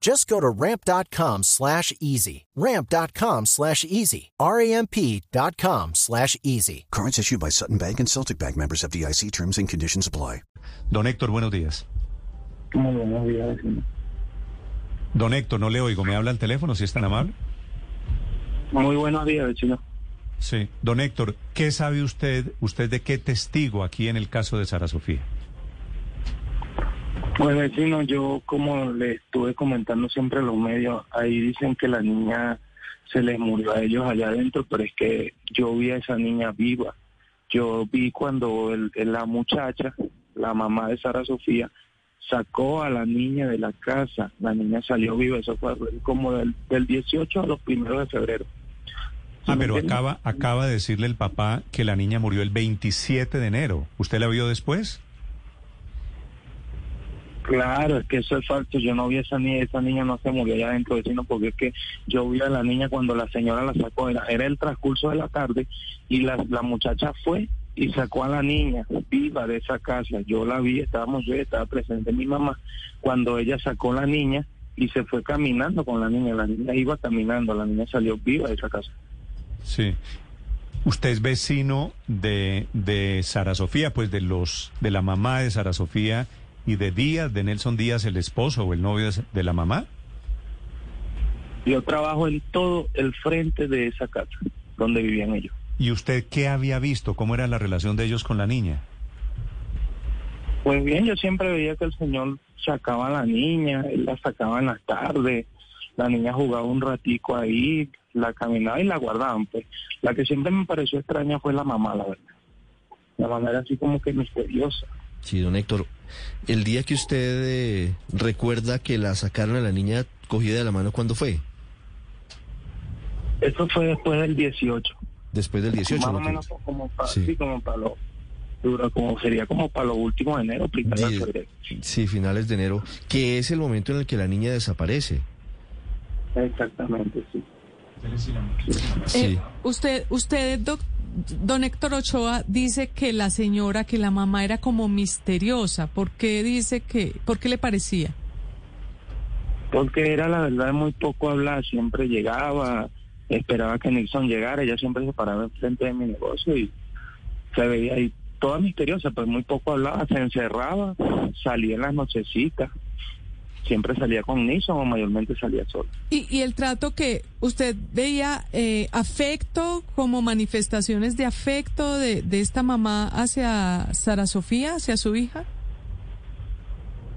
Just go to ramp.com slash easy. Ramp.com slash easy. R-A-M-P.com slash easy. Cards issued by Sutton Bank and Celtic Bank members of DIC terms and conditions apply. Don Héctor, buenos días. Muy buenos días. Don Héctor, no le oigo. ¿Me habla al teléfono si es tan amable? Muy buenos días, vecino. Sí. Don Héctor, ¿qué sabe usted, usted de qué testigo aquí en el caso de Sara Sofía? Pues vecino, yo como le estuve comentando siempre a los medios, ahí dicen que la niña se les murió a ellos allá adentro, pero es que yo vi a esa niña viva. Yo vi cuando el- la muchacha, la mamá de Sara Sofía, sacó a la niña de la casa. La niña salió viva, eso fue como del, del 18 a los primeros de febrero. ¿Sí Ah, pero acaba, acaba de decirle el papá que la niña murió el 27 de enero. ¿Usted la vio después? Claro, es que eso es falso. Yo no vi a esa niña, esa niña no se murió allá adentro, vecino, porque es que yo vi a la niña cuando la señora la sacó. Era, era el transcurso de la tarde y la, la muchacha fue y sacó a la niña viva de esa casa. Yo la vi, estábamos yo, estaba presente mi mamá cuando ella sacó la niña y se fue caminando con la niña. La niña iba caminando, la niña salió viva de esa casa. Sí. Usted es vecino de, de Sara Sofía, pues de los de la mamá de Sara Sofía y de Díaz, de Nelson Díaz, el esposo o el novio de, la mamá. Yo trabajo en todo el frente de esa casa donde vivían ellos. ¿Y usted qué había visto? ¿Cómo era la relación de ellos con la niña? Pues bien, yo siempre veía que el señor sacaba a la niña, él la sacaba en las tardes, la niña jugaba un ratico ahí, la caminaba y la guardaban. Pues la que siempre me pareció extraña fue la mamá, la verdad. La mamá era así como que misteriosa. Sí, don Héctor, el día que usted eh, recuerda que la sacaron a la niña cogida de la mano, ¿cuándo fue? Eso fue después del 18. Después del 18. Más ¿no? o menos como para, Sí. sí, como para lo, dura, como sería como para los últimos de enero, Sí. febrero. Sí, finales de enero, que es el momento en el que la niña desaparece. Exactamente, sí. Sí. Eh, usted, usted, doc- don Héctor Ochoa, dice que la señora, que la mamá era como misteriosa. ¿Por qué dice que, por qué le parecía? Porque era la verdad muy poco hablar, siempre llegaba, esperaba que Nixon llegara, ella siempre se paraba enfrente de mi negocio y se veía ahí toda misteriosa, pues muy poco hablaba, se encerraba, salía en las nochecitas, siempre salía con Nixon o mayormente salía sola. Y, y el trato que usted veía, eh, afecto, como manifestaciones de afecto de, de esta mamá hacia Sara Sofía, hacia su hija.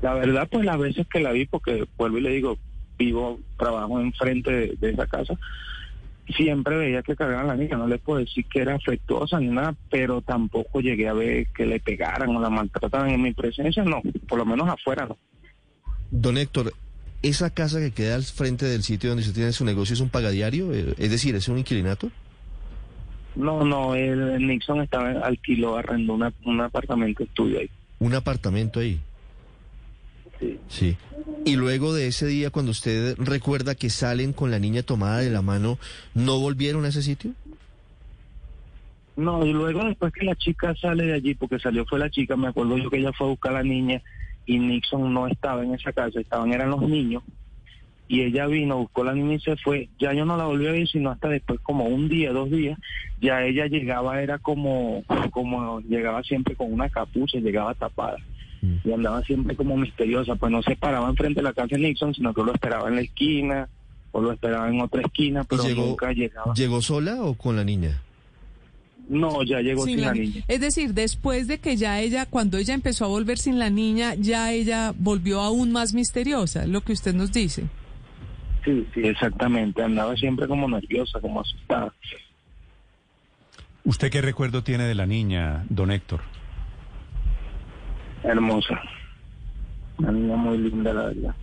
La verdad, pues las veces que la vi, porque vuelvo y le digo, vivo, trabajo enfrente de, de esa casa, siempre veía que cargaban a la niña, no le puedo decir que era afectuosa ni nada, pero tampoco llegué a ver que le pegaran o la maltrataran en mi presencia, no, por lo menos afuera no. Don Héctor, ¿esa casa que queda al frente del sitio donde usted tiene su negocio es un pagadiario? Eh, Es decir, ¿es un inquilinato? No, no, el Nixon estaba alquiló, arrendó una, un apartamento estudio ahí. Un apartamento ahí. Sí. Sí. Y luego de ese día, cuando usted recuerda que salen con la niña tomada de la mano, ¿no volvieron a ese sitio? No, y luego después que la chica sale de allí, porque salió fue la chica, me acuerdo yo que ella fue a buscar a la niña y Nixon no estaba en esa casa, estaban eran los niños. Y ella vino, buscó a la niña y se fue. Ya yo no la volví a ver, sino hasta después, como un día, dos días, ya ella llegaba, era como, como llegaba siempre con una capucha, llegaba tapada. Mm. Y andaba siempre como misteriosa, pues no se paraba enfrente de la casa de Nixon, sino que lo esperaba en la esquina, o lo esperaba en otra esquina, pero llegó- nunca llegaba. ¿Llegó sola o con la niña? No, ya llegó sin, la, niña. Es decir, después de que ya ella, cuando ella empezó a volver sin la niña, ya ella volvió aún más misteriosa, lo que usted nos dice. Sí, sí, exactamente. Andaba siempre como nerviosa, como asustada. ¿Usted qué recuerdo tiene de la niña, don Héctor? Hermosa. Una niña muy linda, la verdad.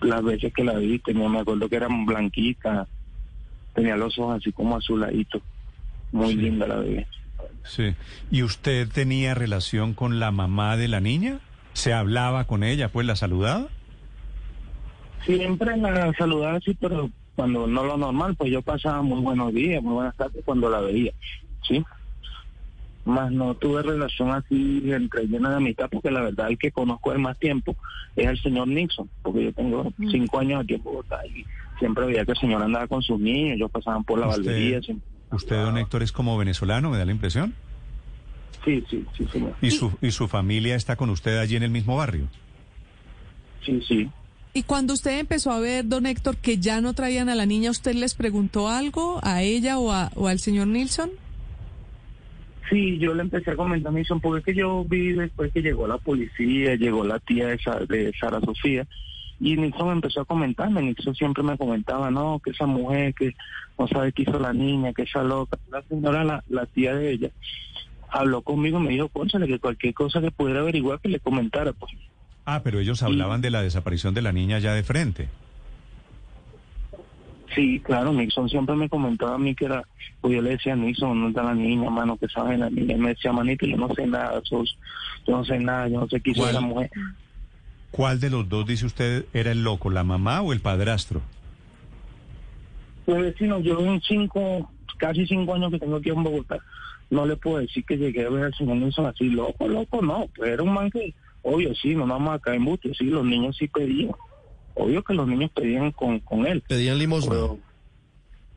Las veces que la vi, tenía, me acuerdo que era blanquita, tenía los ojos así como azuladitos. Muy linda la bebé. Sí. ¿Y usted tenía relación con la mamá de la niña? ¿Se hablaba con ella? Pues la saludaba. Siempre la saludaba así, pero cuando no lo normal, pues yo pasaba muy buenos días, muy buenas tardes cuando la veía, ¿sí? Más no tuve relación así entre llena de amistad, porque la verdad el que conozco de más tiempo es el señor Nixon, porque yo tengo mm. cinco años aquí en Bogotá y siempre veía que el señor andaba con sus niños, ellos pasaban por la barbería. ¿Usted, don Héctor, es como venezolano, me da la impresión? Sí, sí, sí, señor. ¿Y su, ¿Y su familia está con usted allí en el mismo barrio? Sí, sí. Y cuando usted empezó a ver, don Héctor, que ya no traían a la niña, ¿usted les preguntó algo a ella o, o al señor Nilsson? Sí, yo le empecé a comentar a Nilsson, porque es que yo vi después que llegó la policía, llegó la tía de, de Sara Sofía, y Nilsson empezó a comentarme, Nilsson siempre me comentaba, no, que esa mujer que no sabe qué hizo la niña, que esa loca, la señora, la, la tía de ella, habló conmigo, me dijo, cónchale, que cualquier cosa que pudiera averiguar que le comentara, pues Ah, pero ellos hablaban de la desaparición de la niña ya de frente. Sí, claro, Nixon siempre me comentaba a mí que era, pues yo le decía, Nixon, ¿dónde está la niña, mano? que sabe la niña? Y me decía, manito, yo no sé nada, yo no sé nada, yo no sé qué hizo la mujer. ¿Cuál de los dos, dice usted, era el loco, la mamá o el padrastro? Pues vecino, yo en cinco, casi cinco años que tengo aquí en Bogotá, no le puedo decir que llegué a ver al señor Nixon así, loco, loco, no, pues era un man que Obvio, sí, no vamos a caer en busto, sí, los niños sí pedían. Obvio que los niños pedían con, con él. Pedían limosna.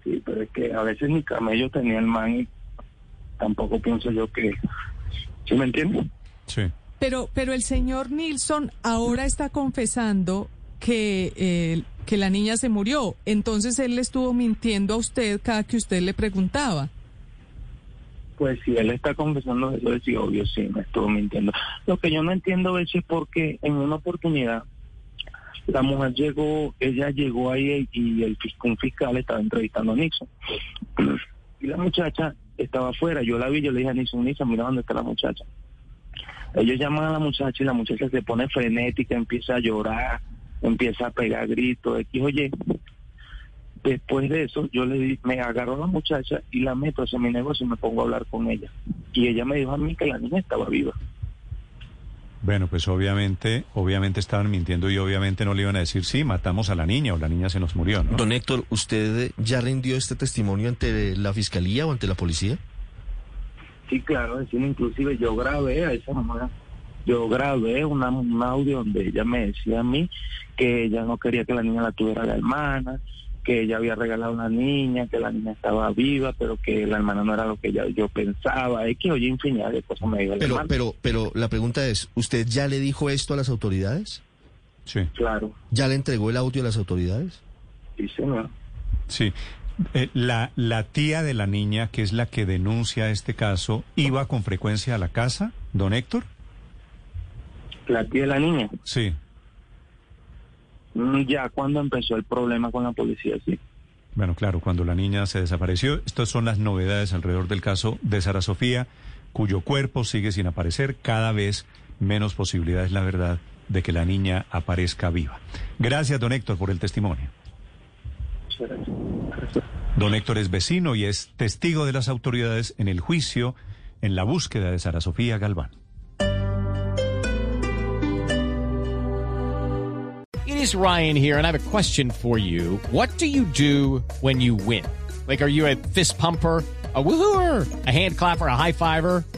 sí, pero es que a veces ni camello tenía el man y tampoco pienso yo que... ¿Sí me entiendes? Sí. Pero, pero el señor Nilsson ahora está confesando que, eh, que la niña se murió. Entonces él le estuvo mintiendo a usted cada que usted le preguntaba. Pues si él está confesando eso, es obvio, sí, me estuvo mintiendo. Lo que yo no entiendo es porque en una oportunidad la mujer llegó, ella llegó ahí y el un fiscal estaba entrevistando a Nixon. Y la muchacha estaba afuera, yo la vi, yo le dije a Nixon, Nixon, mira dónde está la muchacha. Ellos llaman a la muchacha y la muchacha se pone frenética, empieza a llorar, empieza a pegar gritos, X, oye, Después de eso, yo le di, me agarró a la muchacha y la meto hacia mi negocio y me pongo a hablar con ella. Y ella me dijo a mí que la niña estaba viva. Bueno, pues obviamente, obviamente estaban mintiendo y obviamente no le iban a decir, sí, matamos a la niña o la niña se nos murió, ¿no? Don Héctor, ¿usted ya rindió este testimonio ante la fiscalía o ante la policía? Sí, claro, inclusive yo grabé a esa mamá, yo grabé una, un audio donde ella me decía a mí que ella no quería que la niña la tuviera la hermana, que ella había regalado una niña, que la niña estaba viva, pero que la hermana no era lo que yo pensaba, es que oye infinidad de cosas me dijo pero, Pero, pero la pregunta es, ¿usted ya le dijo esto a las autoridades? Sí. Claro. ¿Ya le entregó el audio a las autoridades? Sí, señor. Sí. Eh, la, la tía de la niña, que es la que denuncia este caso, ¿iba con frecuencia a la casa, don Héctor? ¿La tía de la niña? Sí. Mm, ya cuando empezó el problema con la policía, sí. Bueno, claro, cuando la niña se desapareció. Estas son las novedades alrededor del caso de Sara Sofía, cuyo cuerpo sigue sin aparecer. Cada vez menos posibilidades, la verdad, de que la niña aparezca viva. Gracias, don Héctor, por el testimonio. Don Héctor es vecino y es testigo de las autoridades en el juicio en la búsqueda de Sara Sofía Galván. is Ryan here, and I have a question for you. What do you do when you win? Like, are you a fist pumper? a woohooer, a hand clapper, a high fiver.